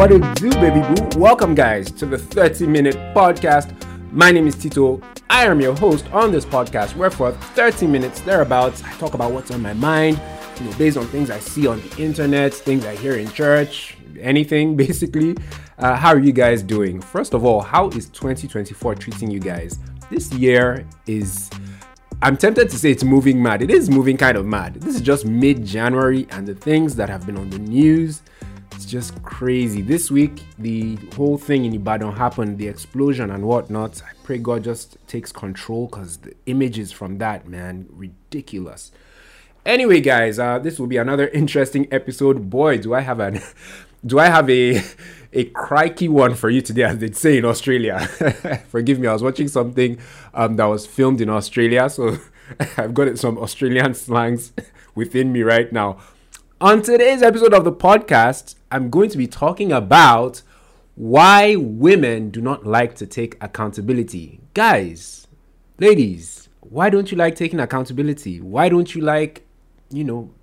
What it do, baby boo? Welcome, guys, to the 30 minute podcast. My name is Tito. I am your host on this podcast, where for 30 minutes thereabouts, I talk about what's on my mind, you know, based on things I see on the internet, things I hear in church, anything basically. Uh, how are you guys doing? First of all, how is 2024 treating you guys? This year is I'm tempted to say it's moving mad. It is moving kind of mad. This is just mid January, and the things that have been on the news, it's just crazy. This week, the whole thing in Ibadan happened, the explosion and whatnot. I pray God just takes control because the images from that, man, ridiculous. Anyway, guys, uh, this will be another interesting episode. Boy, do I have an, do I have a a crikey one for you today, as they'd say in Australia. Forgive me, I was watching something um, that was filmed in Australia, so I've got some Australian slangs within me right now. On today's episode of the podcast, I'm going to be talking about why women do not like to take accountability. Guys, ladies, why don't you like taking accountability? Why don't you like, you know,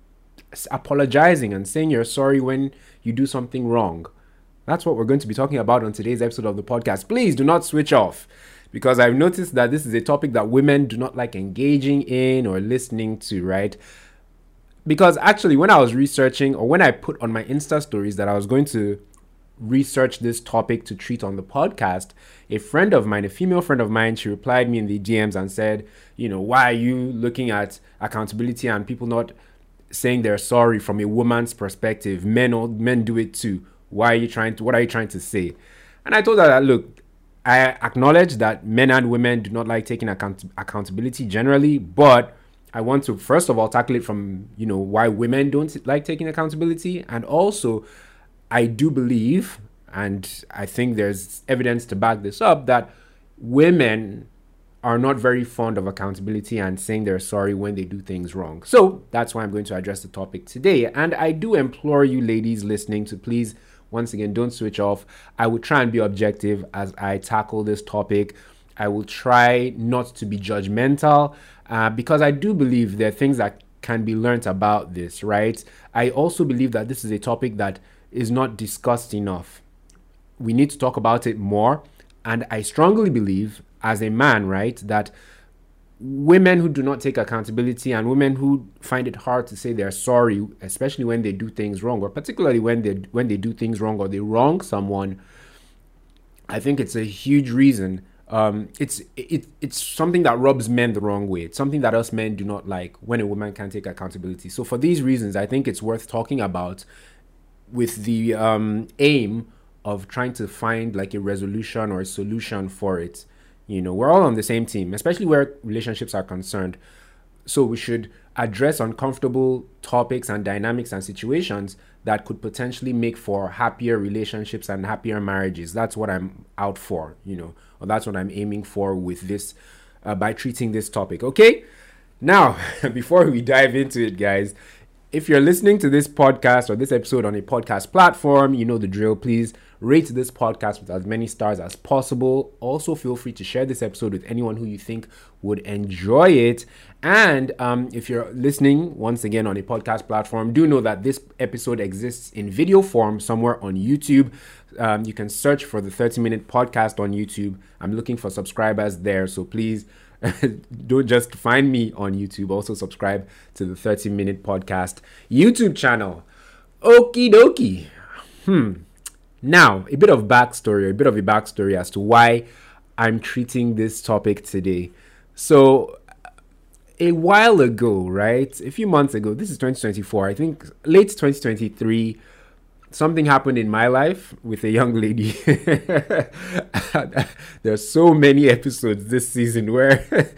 apologizing and saying you're sorry when you do something wrong? That's what we're going to be talking about on today's episode of the podcast. Please do not switch off because I've noticed that this is a topic that women do not like engaging in or listening to, right? Because actually, when I was researching or when I put on my Insta stories that I was going to research this topic to treat on the podcast, a friend of mine, a female friend of mine, she replied me in the DMs and said, you know, why are you looking at accountability and people not saying they're sorry from a woman's perspective? Men men do it too why are you trying to? What are you trying to say? And I told her that look, I acknowledge that men and women do not like taking account- accountability generally, but I want to first of all tackle it from you know why women don't like taking accountability, and also I do believe, and I think there's evidence to back this up that women are not very fond of accountability and saying they're sorry when they do things wrong. So that's why I'm going to address the topic today. And I do implore you, ladies listening, to please once again, don't switch off. I will try and be objective as I tackle this topic. I will try not to be judgmental uh, because I do believe there are things that can be learned about this, right? I also believe that this is a topic that is not discussed enough. We need to talk about it more. And I strongly believe, as a man, right, that women who do not take accountability and women who find it hard to say they're sorry especially when they do things wrong or particularly when they when they do things wrong or they wrong someone i think it's a huge reason um, it's it, it's something that rubs men the wrong way. It's something that us men do not like when a woman can take accountability. So for these reasons, I think it's worth talking about with the um, aim of trying to find like a resolution or a solution for it. You know, we're all on the same team, especially where relationships are concerned. So we should address uncomfortable topics and dynamics and situations that could potentially make for happier relationships and happier marriages. That's what I'm out for, you know, or that's what I'm aiming for with this uh, by treating this topic. Okay? Now, before we dive into it, guys, if you're listening to this podcast or this episode on a podcast platform, you know the drill. Please Rate this podcast with as many stars as possible. Also, feel free to share this episode with anyone who you think would enjoy it. And um, if you're listening once again on a podcast platform, do know that this episode exists in video form somewhere on YouTube. Um, you can search for the 30 minute podcast on YouTube. I'm looking for subscribers there, so please don't just find me on YouTube. Also, subscribe to the 30 minute podcast YouTube channel. Okie dokie. Hmm. Now, a bit of backstory, a bit of a backstory as to why I'm treating this topic today. So, a while ago, right? A few months ago, this is 2024, I think late 2023, something happened in my life with a young lady. There's so many episodes this season where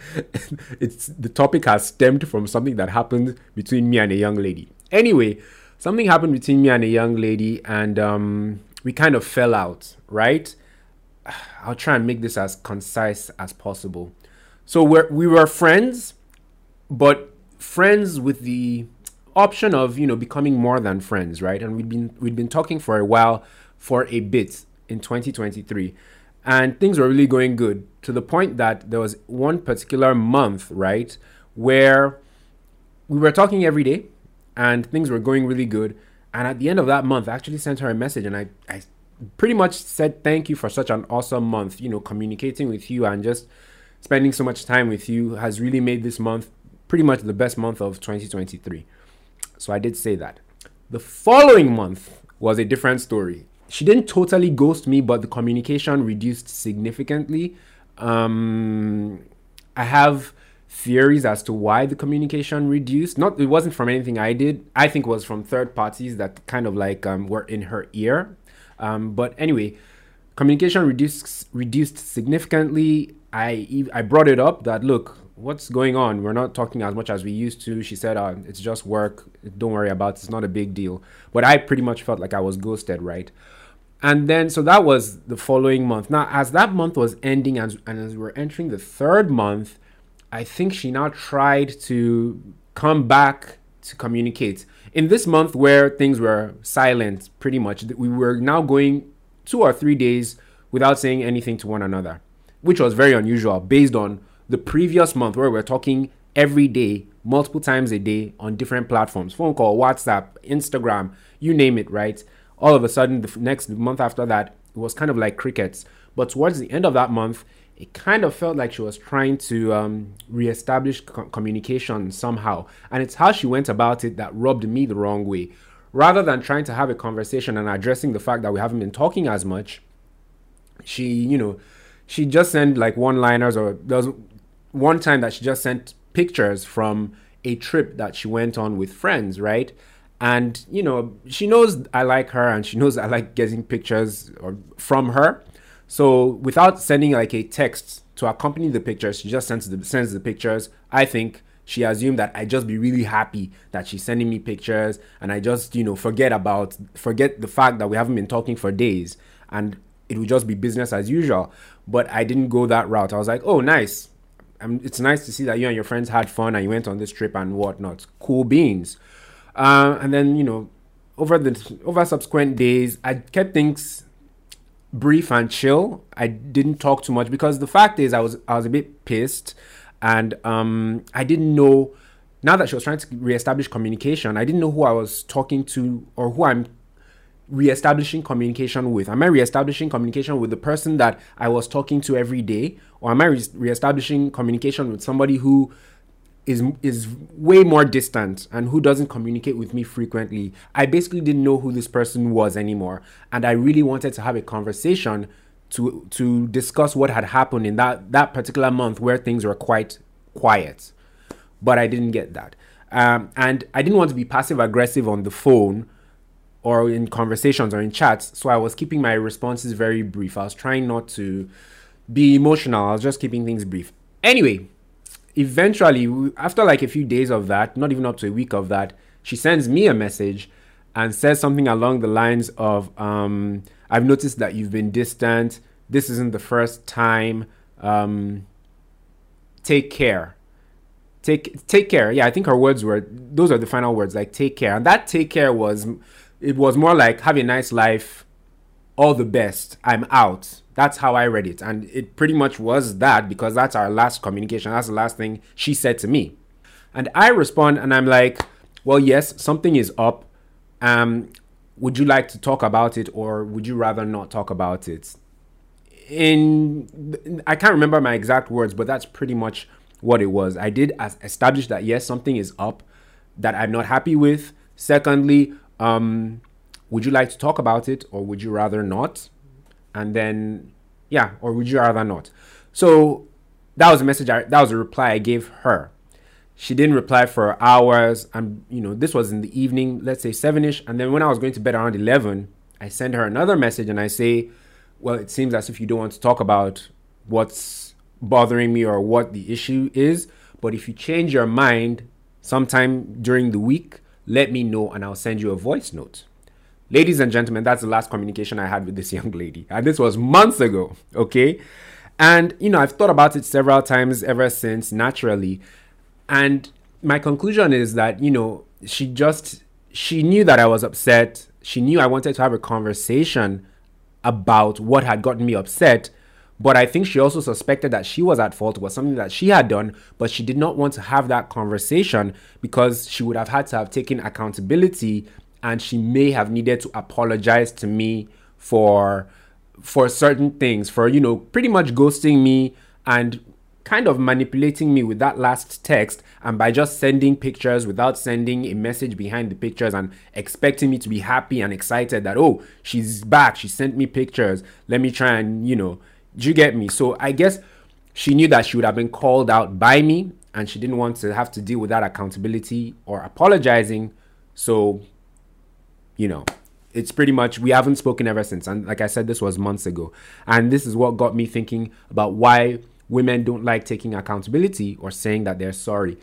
it's the topic has stemmed from something that happened between me and a young lady. Anyway, something happened between me and a young lady, and um, we kind of fell out, right? I'll try and make this as concise as possible. So we're, we were friends, but friends with the option of you know becoming more than friends, right? And we'd been we'd been talking for a while, for a bit in 2023, and things were really going good to the point that there was one particular month, right, where we were talking every day, and things were going really good and at the end of that month, I actually sent her a message and I, I pretty much said thank you for such an awesome month. You know, communicating with you and just spending so much time with you has really made this month pretty much the best month of 2023. So I did say that. The following month was a different story. She didn't totally ghost me, but the communication reduced significantly. Um, I have theories as to why the communication reduced. Not it wasn't from anything I did. I think it was from third parties that kind of like um, were in her ear. Um, but anyway, communication reduced reduced significantly. I I brought it up that look, what's going on? We're not talking as much as we used to. She said, uh, it's just work. Don't worry about it. It's not a big deal. But I pretty much felt like I was ghosted, right? And then, so that was the following month. Now, as that month was ending and, and as we're entering the third month, I think she now tried to come back to communicate. In this month where things were silent, pretty much, we were now going two or three days without saying anything to one another, which was very unusual based on the previous month where we're talking every day, multiple times a day on different platforms phone call, WhatsApp, Instagram, you name it, right? All of a sudden, the next month after that, it was kind of like crickets. But towards the end of that month, it kind of felt like she was trying to um, reestablish co- communication somehow. And it's how she went about it that rubbed me the wrong way. Rather than trying to have a conversation and addressing the fact that we haven't been talking as much, she, you know, she just sent like one liners or there was one time that she just sent pictures from a trip that she went on with friends, right? And, you know, she knows I like her and she knows I like getting pictures from her. So without sending like a text to accompany the pictures, she just sends the sends the pictures. I think she assumed that I'd just be really happy that she's sending me pictures and I just, you know, forget about forget the fact that we haven't been talking for days and it would just be business as usual. But I didn't go that route. I was like, oh nice. It's nice to see that you and your friends had fun and you went on this trip and whatnot. Cool beans. Uh, and then, you know, over the over subsequent days, I kept things brief and chill. I didn't talk too much because the fact is I was I was a bit pissed and um I didn't know now that she was trying to reestablish communication, I didn't know who I was talking to or who I'm reestablishing communication with. Am I reestablishing communication with the person that I was talking to every day or am I re- reestablishing communication with somebody who is is way more distant and who doesn't communicate with me frequently. I basically didn't know who this person was anymore, and I really wanted to have a conversation to to discuss what had happened in that that particular month where things were quite quiet, but I didn't get that, um, and I didn't want to be passive aggressive on the phone or in conversations or in chats, so I was keeping my responses very brief. I was trying not to be emotional. I was just keeping things brief. Anyway, eventually, after like a few days of that, not even up to a week of that, she sends me a message and says something along the lines of, um, I've noticed that you've been distant. This isn't the first time. Um, take care. Take take care. Yeah, I think her words were those are the final words, like take care. And that take care was it was more like have a nice life, all the best. I'm out. That's how I read it. And it pretty much was that because that's our last communication. That's the last thing she said to me. And I respond and I'm like, well, yes, something is up. Um, would you like to talk about it or would you rather not talk about it? In I can't remember my exact words, but that's pretty much what it was. I did establish that yes, something is up that I'm not happy with. Secondly, um, would you like to talk about it or would you rather not? And then yeah, or would you rather not? So that was a message. I, that was a reply I gave her. She didn't reply for hours, and you know this was in the evening, let's say seven ish. And then when I was going to bed around eleven, I send her another message and I say, "Well, it seems as if you don't want to talk about what's bothering me or what the issue is. But if you change your mind sometime during the week, let me know, and I'll send you a voice note." Ladies and gentlemen, that's the last communication I had with this young lady. And this was months ago, okay? And, you know, I've thought about it several times ever since, naturally. And my conclusion is that, you know, she just, she knew that I was upset. She knew I wanted to have a conversation about what had gotten me upset. But I think she also suspected that she was at fault, was something that she had done, but she did not want to have that conversation because she would have had to have taken accountability and she may have needed to apologize to me for for certain things, for you know, pretty much ghosting me and kind of manipulating me with that last text and by just sending pictures without sending a message behind the pictures and expecting me to be happy and excited that oh she's back she sent me pictures let me try and you know do you get me? So i guess she knew that she would have been called out by me and she didn't want to have to deal with that accountability or apologizing. So you know it's pretty much we haven't spoken ever since. And like i said this was months ago. And this is what got me thinking about why women don't like taking accountability or saying that they're sorry.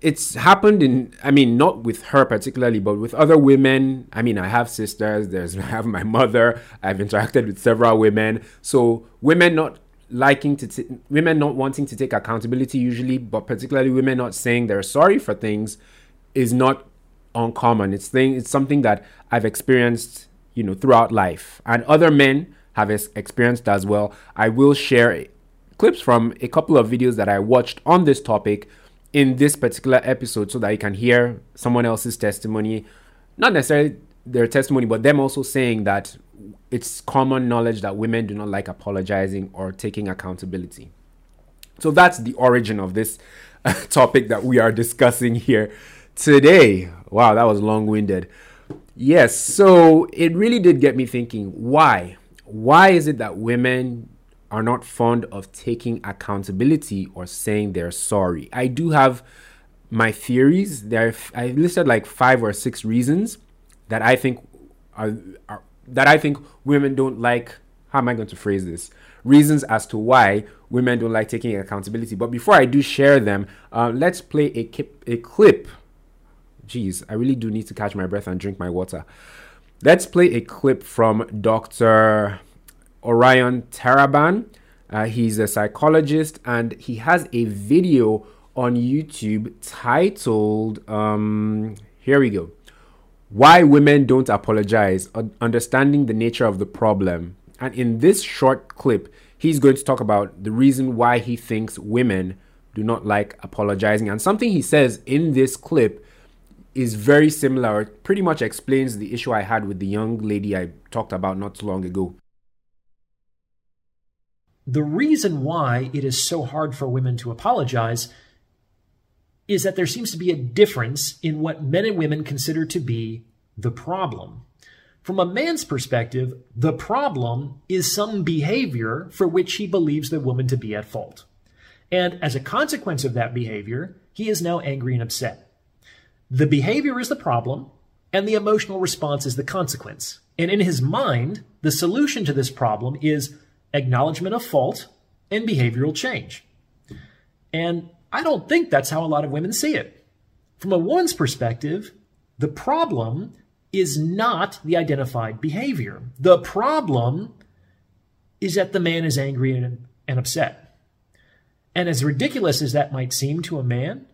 It's happened in i mean not with her particularly but with other women. I mean i have sisters there's i have my mother i've interacted with several women. So women not liking to t- women not wanting to take accountability usually but particularly women not saying they're sorry for things is not uncommon. It's thing it's something that i've experienced you know throughout life. And other men have experienced as well. I will share clips from a couple of videos that i watched on this topic in this particular episode so that you can hear someone else's testimony. Not necessarily their testimony but them also saying that it's common knowledge that women do not like apologizing or taking accountability. So that's the origin of this topic that we are discussing here today. Wow, that was long winded. Yes, so it really did get me thinking why? Why is it that women are not fond of taking accountability or saying they're sorry? I do have my theories. There, I listed like five or six reasons that I think are, are that I think women don't like. How am I going to phrase this? Reasons as to why women don't like taking accountability. But before I do share them, uh, let's play a, a clip. Jeez, I really do need to catch my breath and drink my water. Let's play a clip from Dr. Orion Taraban. Uh, he's a psychologist and he has a video on YouTube titled, um, here we go why women don't apologize, understanding the nature of the problem. And in this short clip, he's going to talk about the reason why he thinks women do not like apologizing. And something he says in this clip is very similar, pretty much explains the issue I had with the young lady I talked about not too long ago. The reason why it is so hard for women to apologize is that there seems to be a difference in what men and women consider to be the problem. From a man's perspective, the problem is some behavior for which he believes the woman to be at fault. And as a consequence of that behavior, he is now angry and upset. The behavior is the problem, and the emotional response is the consequence. And in his mind, the solution to this problem is acknowledgement of fault and behavioral change. And I don't think that's how a lot of women see it. From a woman's perspective, the problem is not the identified behavior. The problem is that the man is angry and, and upset. And as ridiculous as that might seem to a man,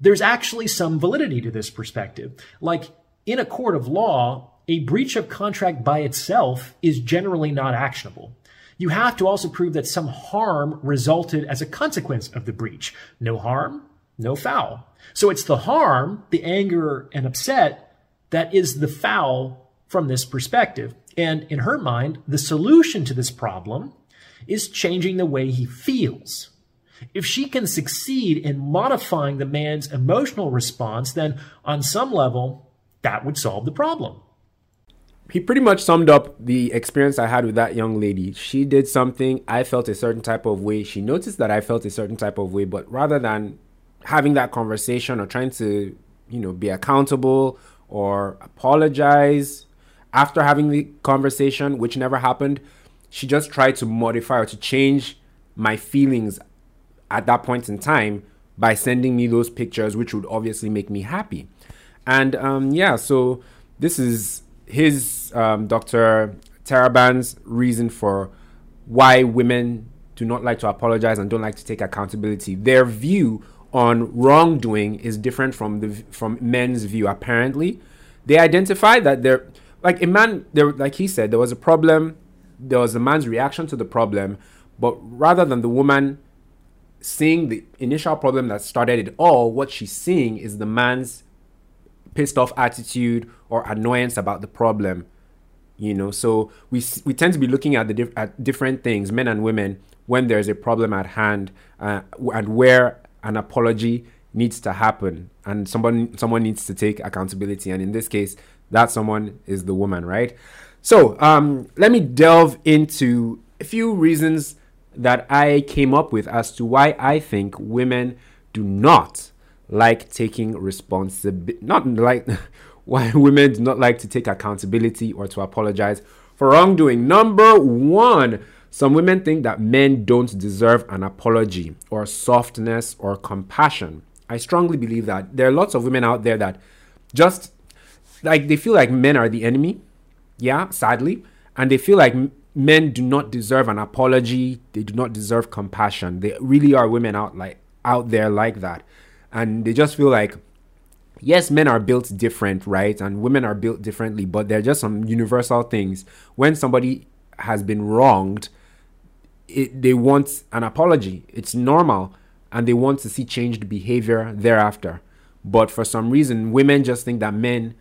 there's actually some validity to this perspective. Like in a court of law, a breach of contract by itself is generally not actionable you have to also prove that some harm resulted as a consequence of the breach. No harm, no foul. So it's the harm, the anger and upset, that is the foul from this perspective. And in her mind, the solution to this problem is changing the way he feels. If she can succeed in modifying the man's emotional response, then on some level, that would solve the problem he pretty much summed up the experience I had with that young lady. She did something, I felt a certain type of way. She noticed that I felt a certain type of way, but rather than having that conversation or trying to, you know, be accountable or apologize after having the conversation, which never happened, she just tried to modify or to change my feelings at that point in time by sending me those pictures, which would obviously make me happy. And um, yeah, so this is his um, Dr. Taraban's reason for why women do not like to apologize and don't like to take accountability. Their view on wrongdoing is different from the from men's view. Apparently, they identify that there, like a man, there, like he said, there was a problem. There was a man's reaction to the problem, but rather than the woman seeing the initial problem that started it all, what she's seeing is the man's pissed off attitude or annoyance about the problem you know? So we we tend to be looking at the dif- at different things men and women when there's a problem at hand uh, and where an apology needs to happen and someone someone needs to take accountability and in this case that someone is the woman right? So um, let me delve into a few reasons that i came up with as to why i think women do not like taking responsibility not like why women do not like to take accountability or to apologize for wrongdoing. Number one, some women think that men don't deserve an apology or softness or compassion. I strongly believe that there are lots of women out there that just like they feel like men are the enemy. Yeah, sadly. And they feel like men do not deserve an apology. They do not deserve compassion. They really are women out like out there like that. And they just feel like yes, men are built different, right? And women are built differently, but there are just some universal things. When somebody has been wronged, it, they want an apology. It's normal. And they want to see changed behavior thereafter. But for some reason, women just think that men,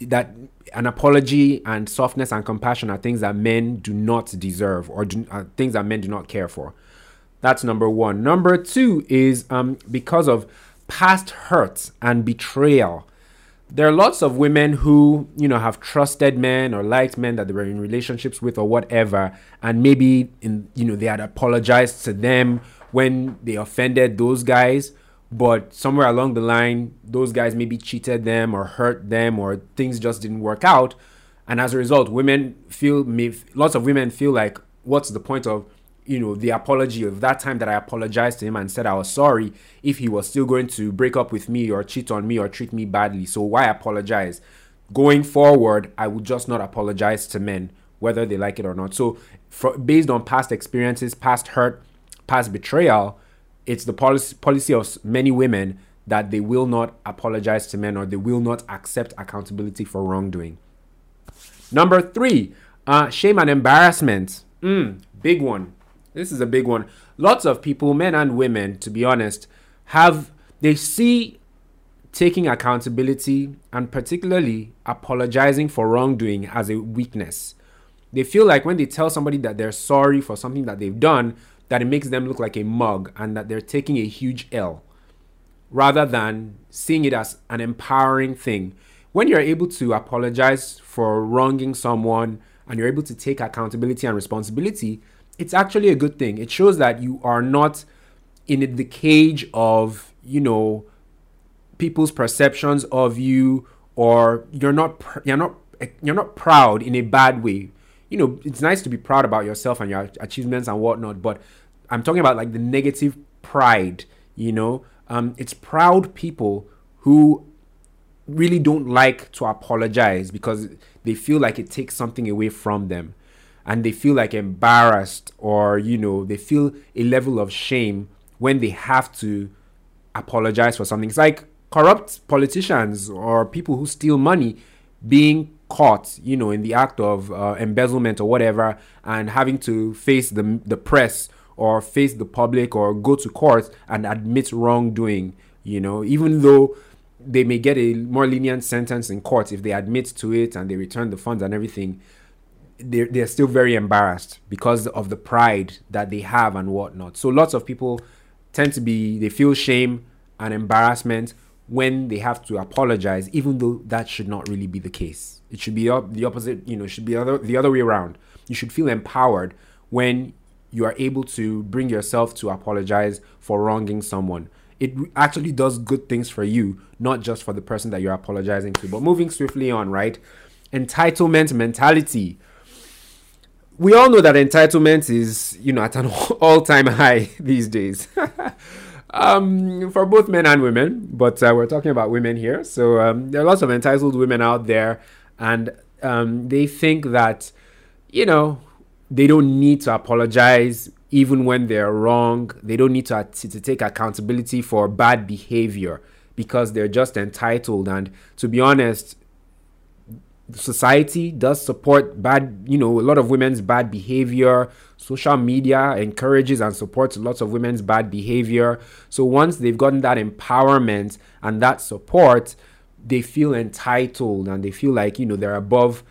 that an apology and softness and compassion are things that men do not deserve or do, uh, things that men do not care for. That's number one. Number two is um, because of past hurts and betrayal. There are lots of women who, you know, have trusted men or liked men that they were in relationships with or whatever, and maybe in you know they had apologized to them when they offended those guys, but somewhere along the line, those guys maybe cheated them or hurt them or things just didn't work out, and as a result, women feel lots of women feel like, what's the point of you know the apology of that time that I apologized to him and said I was sorry if he was still going to break up with me or cheat on me or treat me badly. So why apologize? Going forward, I would just not apologize to men whether they like it or not. So for, based on past experiences, past hurt, past betrayal, it's the policy policy of many women that they will not apologize to men or they will not accept accountability for wrongdoing. Number three, uh, shame and embarrassment. Mm, big one this is a big one. Lots of people, men and women, to be honest, have they see taking accountability and particularly apologizing for wrongdoing as a weakness. They feel like when they tell somebody that they're sorry for something that they've done, that it makes them look like a mug and that they're taking a huge L rather than seeing it as an empowering thing. When you're able to apologize for wronging someone and you're able to take accountability and responsibility, it's actually a good thing. It shows that you are not in the cage of, you know, people's perceptions of you or you're not you're not you're not proud in a bad way. You know, it's nice to be proud about yourself and your achievements and whatnot, but I'm talking about like the negative pride, you know. Um, it's proud people who really don't like to apologize because they feel like it takes something away from them and they feel like embarrassed or you know they feel a level of shame when they have to apologize for something it's like corrupt politicians or people who steal money being caught you know in the act of uh, embezzlement or whatever and having to face the the press or face the public or go to court and admit wrongdoing you know even though they may get a more lenient sentence in court if they admit to it and they return the funds and everything they're, they're still very embarrassed because of the pride that they have and whatnot. So lots of people tend to be, they feel shame and embarrassment when they have to apologize, even though that should not really be the case. It should be the opposite, you know, should be other, the other way around. You should feel empowered when you are able to bring yourself to apologize for wronging someone. It actually does good things for you, not just for the person that you're apologizing to. But moving swiftly on, right? Entitlement mentality we all know that entitlement is, you know, at an all-time high these days. um, for both men and women, but uh, we're talking about women here. So um, there are lots of entitled women out there, and um, they think that, you know, they don't need to apologize even when they're wrong. They don't need to, to take accountability for bad behavior because they're just entitled. And to be honest, society does support bad, you know, a lot of women's bad behavior. Social media encourages and supports lots of women's bad behavior. So once they've gotten that empowerment and that support, they feel entitled and they feel like, you know, they're above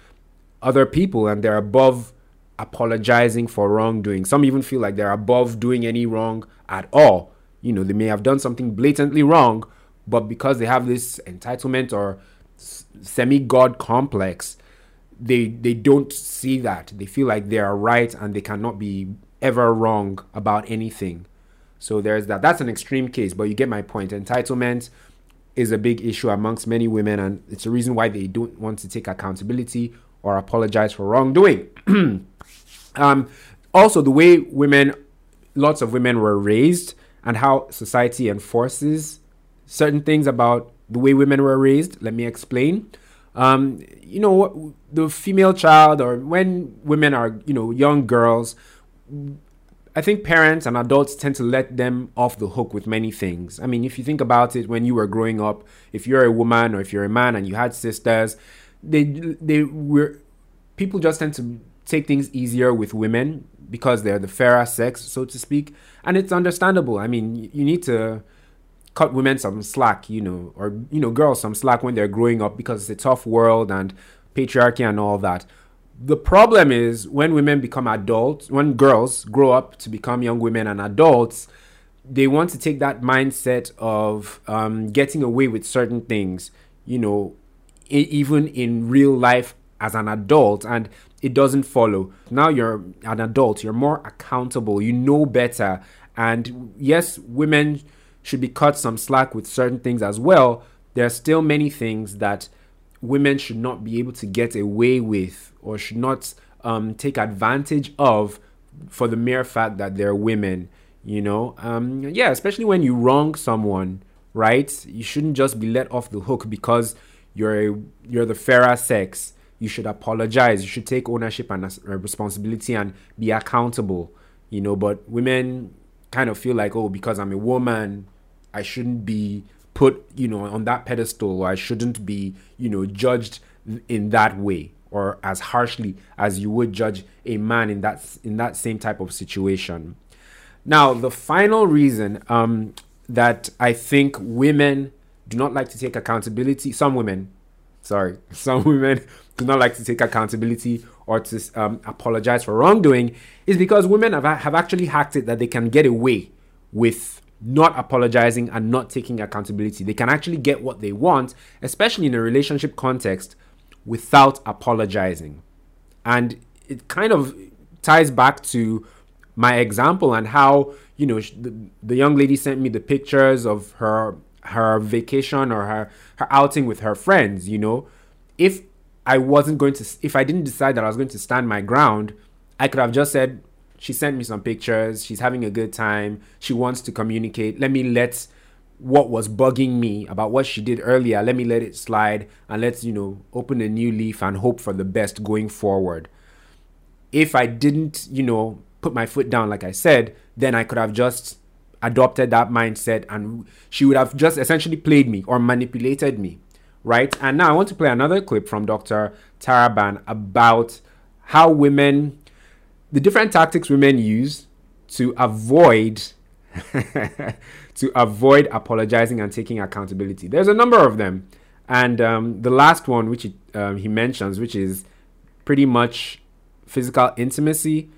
other people and they're above apologizing for wrongdoing. Some even feel like they're above doing any wrong at all. You know, they may have done something blatantly wrong, but because they have this entitlement or semi god complex, they they don't see that. They feel like they are right and they cannot be ever wrong about anything. So there's that. That's an extreme case, but you get my point. Entitlement is a big issue amongst many women, and it's a reason why they don't want to take accountability or apologize for wrongdoing. um, also, the way women, lots of women were raised, and how society enforces certain things about the way women were raised. Let me explain. Um, you know, the female child, or when women are, you know, young girls, I think parents and adults tend to let them off the hook with many things. I mean, if you think about it, when you were growing up, if you're a woman or if you're a man and you had sisters, they they were people just tend to take things easier with women because they're the fairer sex, so to speak, and it's understandable. I mean, you need to cut women some slack, you know, or you know, girls some slack when they're growing up because it's a tough world and patriarchy and all that. The problem is when women become adults, when girls grow up to become young women and adults, they want to take that mindset of um, getting away with certain things, you know, even in real life as an adult, and it doesn't follow. Now you're an adult, you're more accountable, you know better. And yes, women should be cut some slack with certain things as well. There are still many things that women should not be able to get away with or should not um, take advantage of for the mere fact that they're women. You know, um, yeah, especially when you wrong someone, right? You shouldn't just be let off the hook because you're a, you're the fairer sex. You should apologize. You should take ownership and responsibility and be accountable. You know, but women kind of feel like, oh, because I'm a woman, I shouldn't be put, you know, on that pedestal or I shouldn't be, you know, judged in that way or as harshly as you would judge a man in that in that same type of situation. Now, the final reason um, that I think women do not like to take accountability, some women, sorry, some women do not like to take accountability or to um, apologize for wrongdoing is because women have, have actually hacked it that they can get away with not apologizing and not taking accountability. They can actually get what they want, especially in a relationship context, without apologizing. And it kind of ties back to my example and how, you know, the, the young lady sent me the pictures of her her vacation or her her outing with her friends, you know. If I wasn't going to if I didn't decide that I was going to stand my ground, I could have just said, she sent me some pictures. She's having a good time. She wants to communicate. Let me let what was bugging me about what she did earlier, let me let it slide and let's, you know, open a new leaf and hope for the best going forward. If I didn't, you know, put my foot down, like I said, then I could have just adopted that mindset and she would have just essentially played me or manipulated me, right? And now I want to play another clip from Dr. Taraban about how women the different tactics women use to avoid to avoid apologizing and taking accountability. There's a number of them, and um, the last one, which he, um, he mentions, which is pretty much physical intimacy,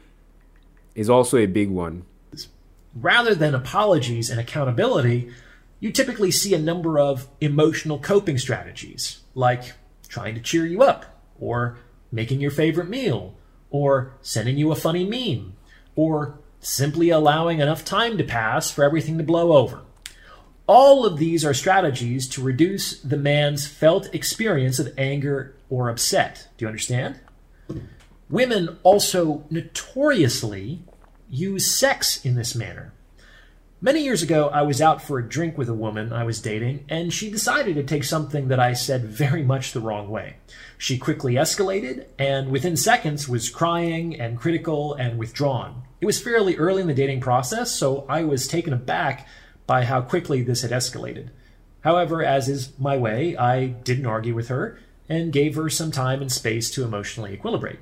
is also a big one. Rather than apologies and accountability, you typically see a number of emotional coping strategies, like trying to cheer you up, or making your favorite meal, or sending you a funny meme, or simply allowing enough time to pass for everything to blow over. All of these are strategies to reduce the man's felt experience of anger or upset. Do you understand? Women also notoriously use sex in this manner. Many years ago, I was out for a drink with a woman I was dating, and she decided to take something that I said very much the wrong way. She quickly escalated, and within seconds was crying and critical and withdrawn. It was fairly early in the dating process, so I was taken aback by how quickly this had escalated. However, as is my way, I didn't argue with her and gave her some time and space to emotionally equilibrate.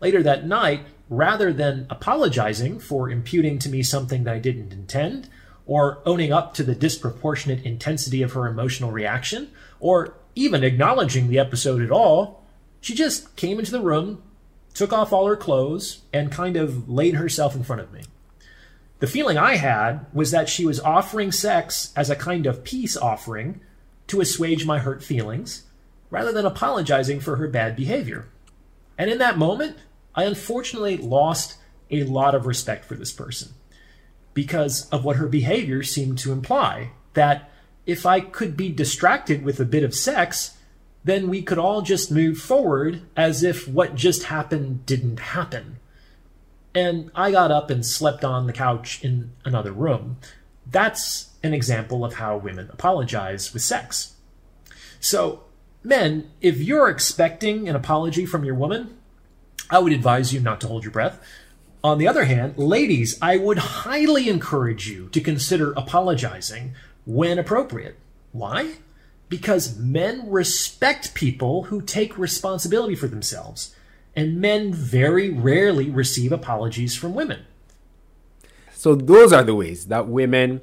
Later that night, rather than apologizing for imputing to me something that I didn't intend, or owning up to the disproportionate intensity of her emotional reaction, or even acknowledging the episode at all, She just came into the room, took off all her clothes, and kind of laid herself in front of me. The feeling I had was that she was offering sex as a kind of peace offering to assuage my hurt feelings, rather than apologizing for her bad behavior. And in that moment, I unfortunately lost a lot of respect for this person because of what her behavior seemed to imply. That if I could be distracted with a bit of sex, then we could all just move forward as if what just happened didn't happen. And I got up and slept on the couch in another room. That's an example of how women apologize with sex. So, men, if you're expecting an apology from your woman, I would advise you not to hold your breath. On the other hand, ladies, I would highly encourage you to consider apologizing when appropriate. Why? Because men respect people who take responsibility for themselves, and men very rarely receive apologies from women. So, those are the ways that women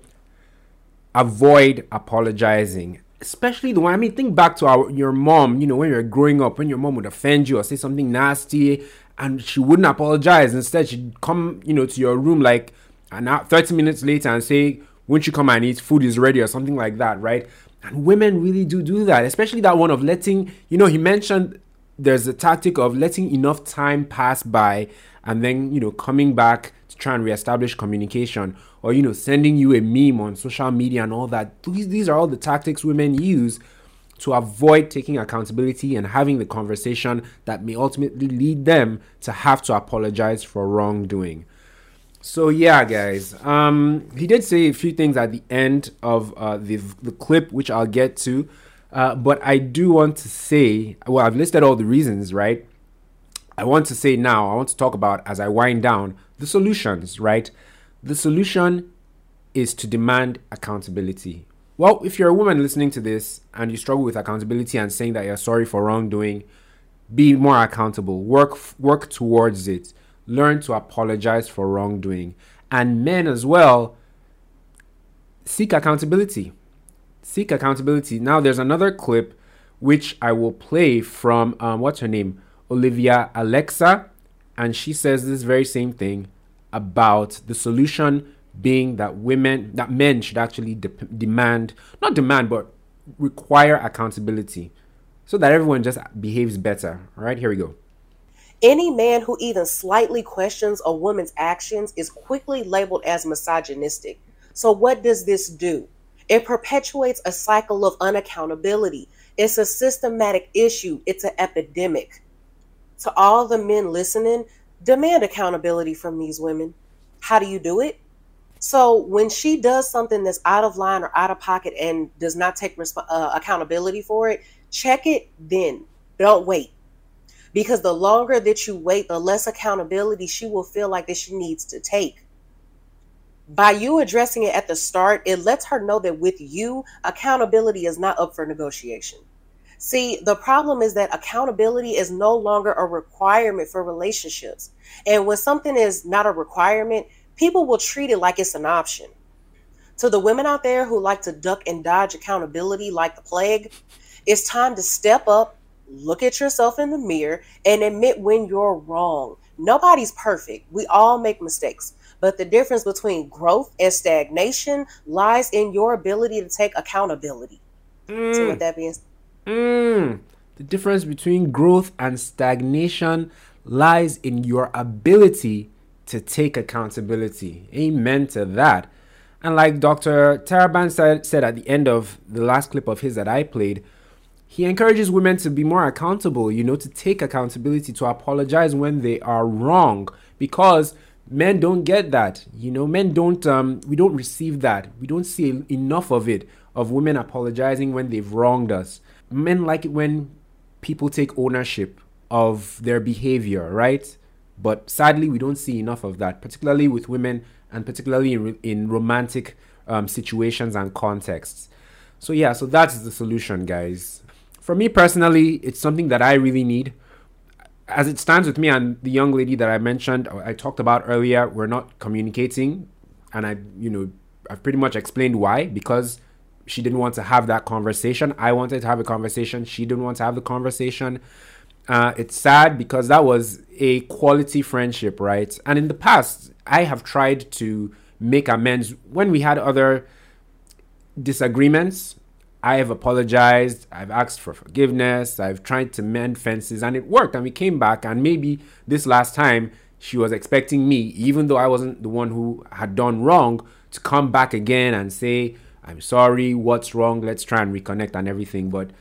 avoid apologizing especially the one I mean, think back to our your mom. You know, when you're growing up, when your mom would offend you or say something nasty, and she wouldn't apologize. Instead, she'd come, you know, to your room like an hour, thirty minutes later and say, "Won't you come and eat? Food is ready," or something like that, right? And women really do do that, especially that one of letting. You know, he mentioned there's a tactic of letting enough time pass by and then you know coming back to try and reestablish communication or you know sending you a meme on social media and all that these, these are all the tactics women use to avoid taking accountability and having the conversation that may ultimately lead them to have to apologize for wrongdoing. So yeah guys um he did say a few things at the end of uh, the, the clip which i'll get to uh, but i do want to say well i've listed all the reasons right I want to say now, I want to talk about as I wind down the solutions, right? The solution is to demand accountability. Well, if you're a woman listening to this and you struggle with accountability and saying that you're sorry for wrongdoing, be more accountable. Work work towards it. Learn to apologize for wrongdoing. And men as well, seek accountability. Seek accountability. Now, there's another clip which I will play from um, what's her name? Olivia Alexa, and she says this very same thing about the solution being that women, that men should actually de- demand, not demand, but require accountability so that everyone just behaves better. All right, here we go. Any man who even slightly questions a woman's actions is quickly labeled as misogynistic. So, what does this do? It perpetuates a cycle of unaccountability. It's a systematic issue, it's an epidemic to all the men listening, demand accountability from these women. How do you do it? So when she does something that's out of line or out of pocket and does not take resp- uh, accountability for it, check it then. Don't wait. Because the longer that you wait, the less accountability she will feel like that she needs to take. By you addressing it at the start, it lets her know that with you, accountability is not up for negotiation. See, the problem is that accountability is no longer a requirement for relationships. And when something is not a requirement, people will treat it like it's an option. To the women out there who like to duck and dodge accountability like the plague, it's time to step up, look at yourself in the mirror, and admit when you're wrong. Nobody's perfect. We all make mistakes. But the difference between growth and stagnation lies in your ability to take accountability. Mm. So, with that being said, Mm, the difference between growth and stagnation lies in your ability to take accountability. Amen to that. And like Dr. Taraban said, said at the end of the last clip of his that I played, he encourages women to be more accountable, you know, to take accountability, to apologize when they are wrong, because men don't get that. You know, men don't, um, we don't receive that. We don't see enough of it, of women apologizing when they've wronged us men like it when people take ownership of their behavior, right? But sadly, we don't see enough of that, particularly with women and particularly in, in romantic um, situations and contexts. So, yeah, so that's the solution, guys. For me personally, it's something that I really need. As it stands with me and the young lady that I mentioned, I talked about earlier, we're not communicating. And I, you know, I've pretty much explained why because she didn't want to have that conversation. I wanted to have a conversation. She didn't want to have the conversation. Uh, it's sad because that was a quality friendship, right? And in the past, I have tried to make amends when we had other disagreements. I have apologized. I've asked for forgiveness. I've tried to mend fences, and it worked. And we came back. And maybe this last time, she was expecting me, even though I wasn't the one who had done wrong, to come back again and say, "I'm sorry. What's wrong? Let's try and reconnect and everything." But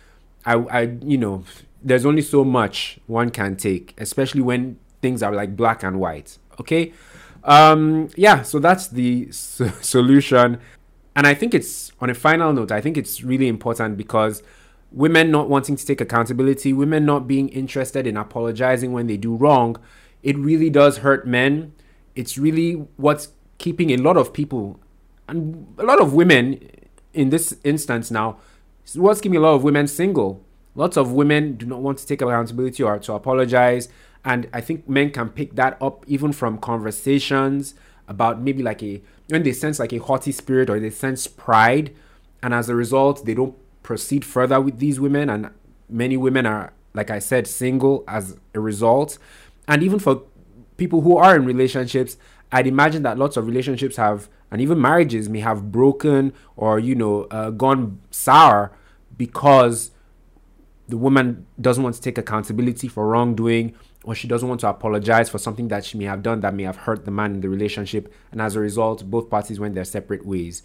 I, I, you know, there's only so much one can take, especially when things are like black and white. Okay. Um, yeah, so that's the solution. And I think it's on a final note, I think it's really important because women not wanting to take accountability, women not being interested in apologizing when they do wrong, it really does hurt men. It's really what's keeping a lot of people and a lot of women in this instance now, what's keeping a lot of women single. Lots of women do not want to take accountability or to apologize. And I think men can pick that up even from conversations about maybe like a when they sense like a haughty spirit or they sense pride, and as a result, they don't proceed further with these women. And many women are, like I said, single as a result. And even for people who are in relationships, I'd imagine that lots of relationships have, and even marriages may have broken or, you know, uh, gone sour because the woman doesn't want to take accountability for wrongdoing or she doesn't want to apologize for something that she may have done that may have hurt the man in the relationship. And as a result, both parties went their separate ways.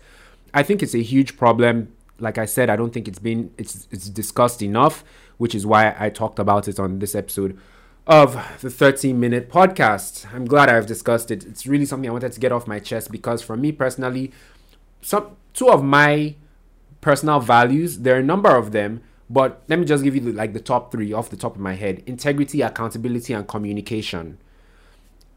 I think it's a huge problem. Like I said, I don't think it's been it's it's discussed enough, which is why I talked about it on this episode of the 30 minute podcast. I'm glad I've discussed it. It's really something I wanted to get off my chest because for me personally, some two of my personal values, there are a number of them, but let me just give you the, like the top 3 off the top of my head. Integrity, accountability and communication.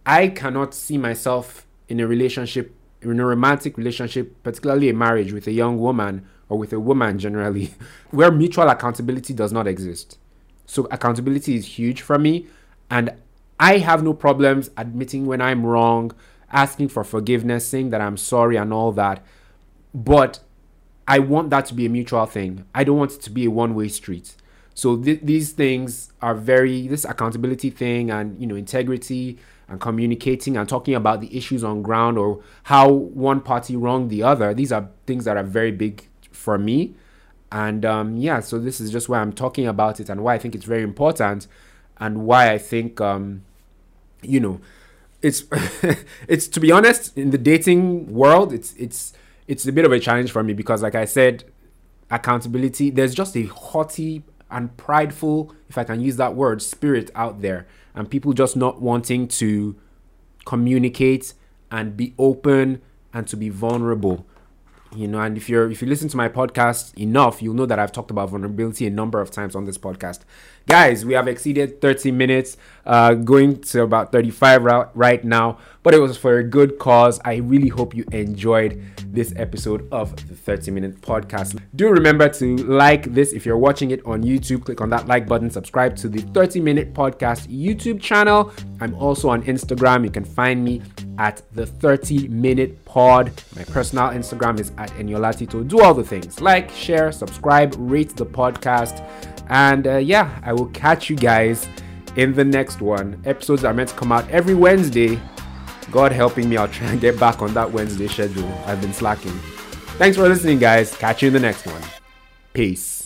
I cannot see myself in a relationship in a romantic relationship, particularly a marriage with a young woman or with a woman generally, where mutual accountability does not exist. So accountability is huge for me and I have no problems admitting when I'm wrong, asking for forgiveness, saying that I'm sorry, and all that. But I want that to be a mutual thing. I don't want it to be a one way street. So th- these things are very, this accountability thing and, you know, integrity and communicating and talking about the issues on ground or how one party wronged the other. These are things that are very big for me. And um, yeah, so this is just why I'm talking about it and why I think it's very important and why I think um, you know it's it's to be honest in the dating world it's it's it's a bit of a challenge for me because like I said accountability there's just a haughty and prideful if I can use that word spirit out there. And people just not wanting to communicate and be open and to be vulnerable you know and if you're if you listen to my podcast enough you'll know that i've talked about vulnerability a number of times on this podcast. Guys we have exceeded 30 minutes uh going to about 35 right now but it was for a good cause. I really hope you enjoyed this episode of the 30 minute podcast. Do remember to like this if you're watching it on youtube. Click on that like button. Subscribe to the 30 minute podcast youtube channel. I'm also on instagram. You can find me at the 30 minute pod. My personal instagram is at eniolatito do all the things. Like share subscribe rate the podcast. And uh, yeah i will catch you guys in the next one. Episodes are meant to come out every wednesday god helping me i'll try and get back on that wednesday schedule. I've been slacking. Thanks for listening guys. Catch you in the next one. Peace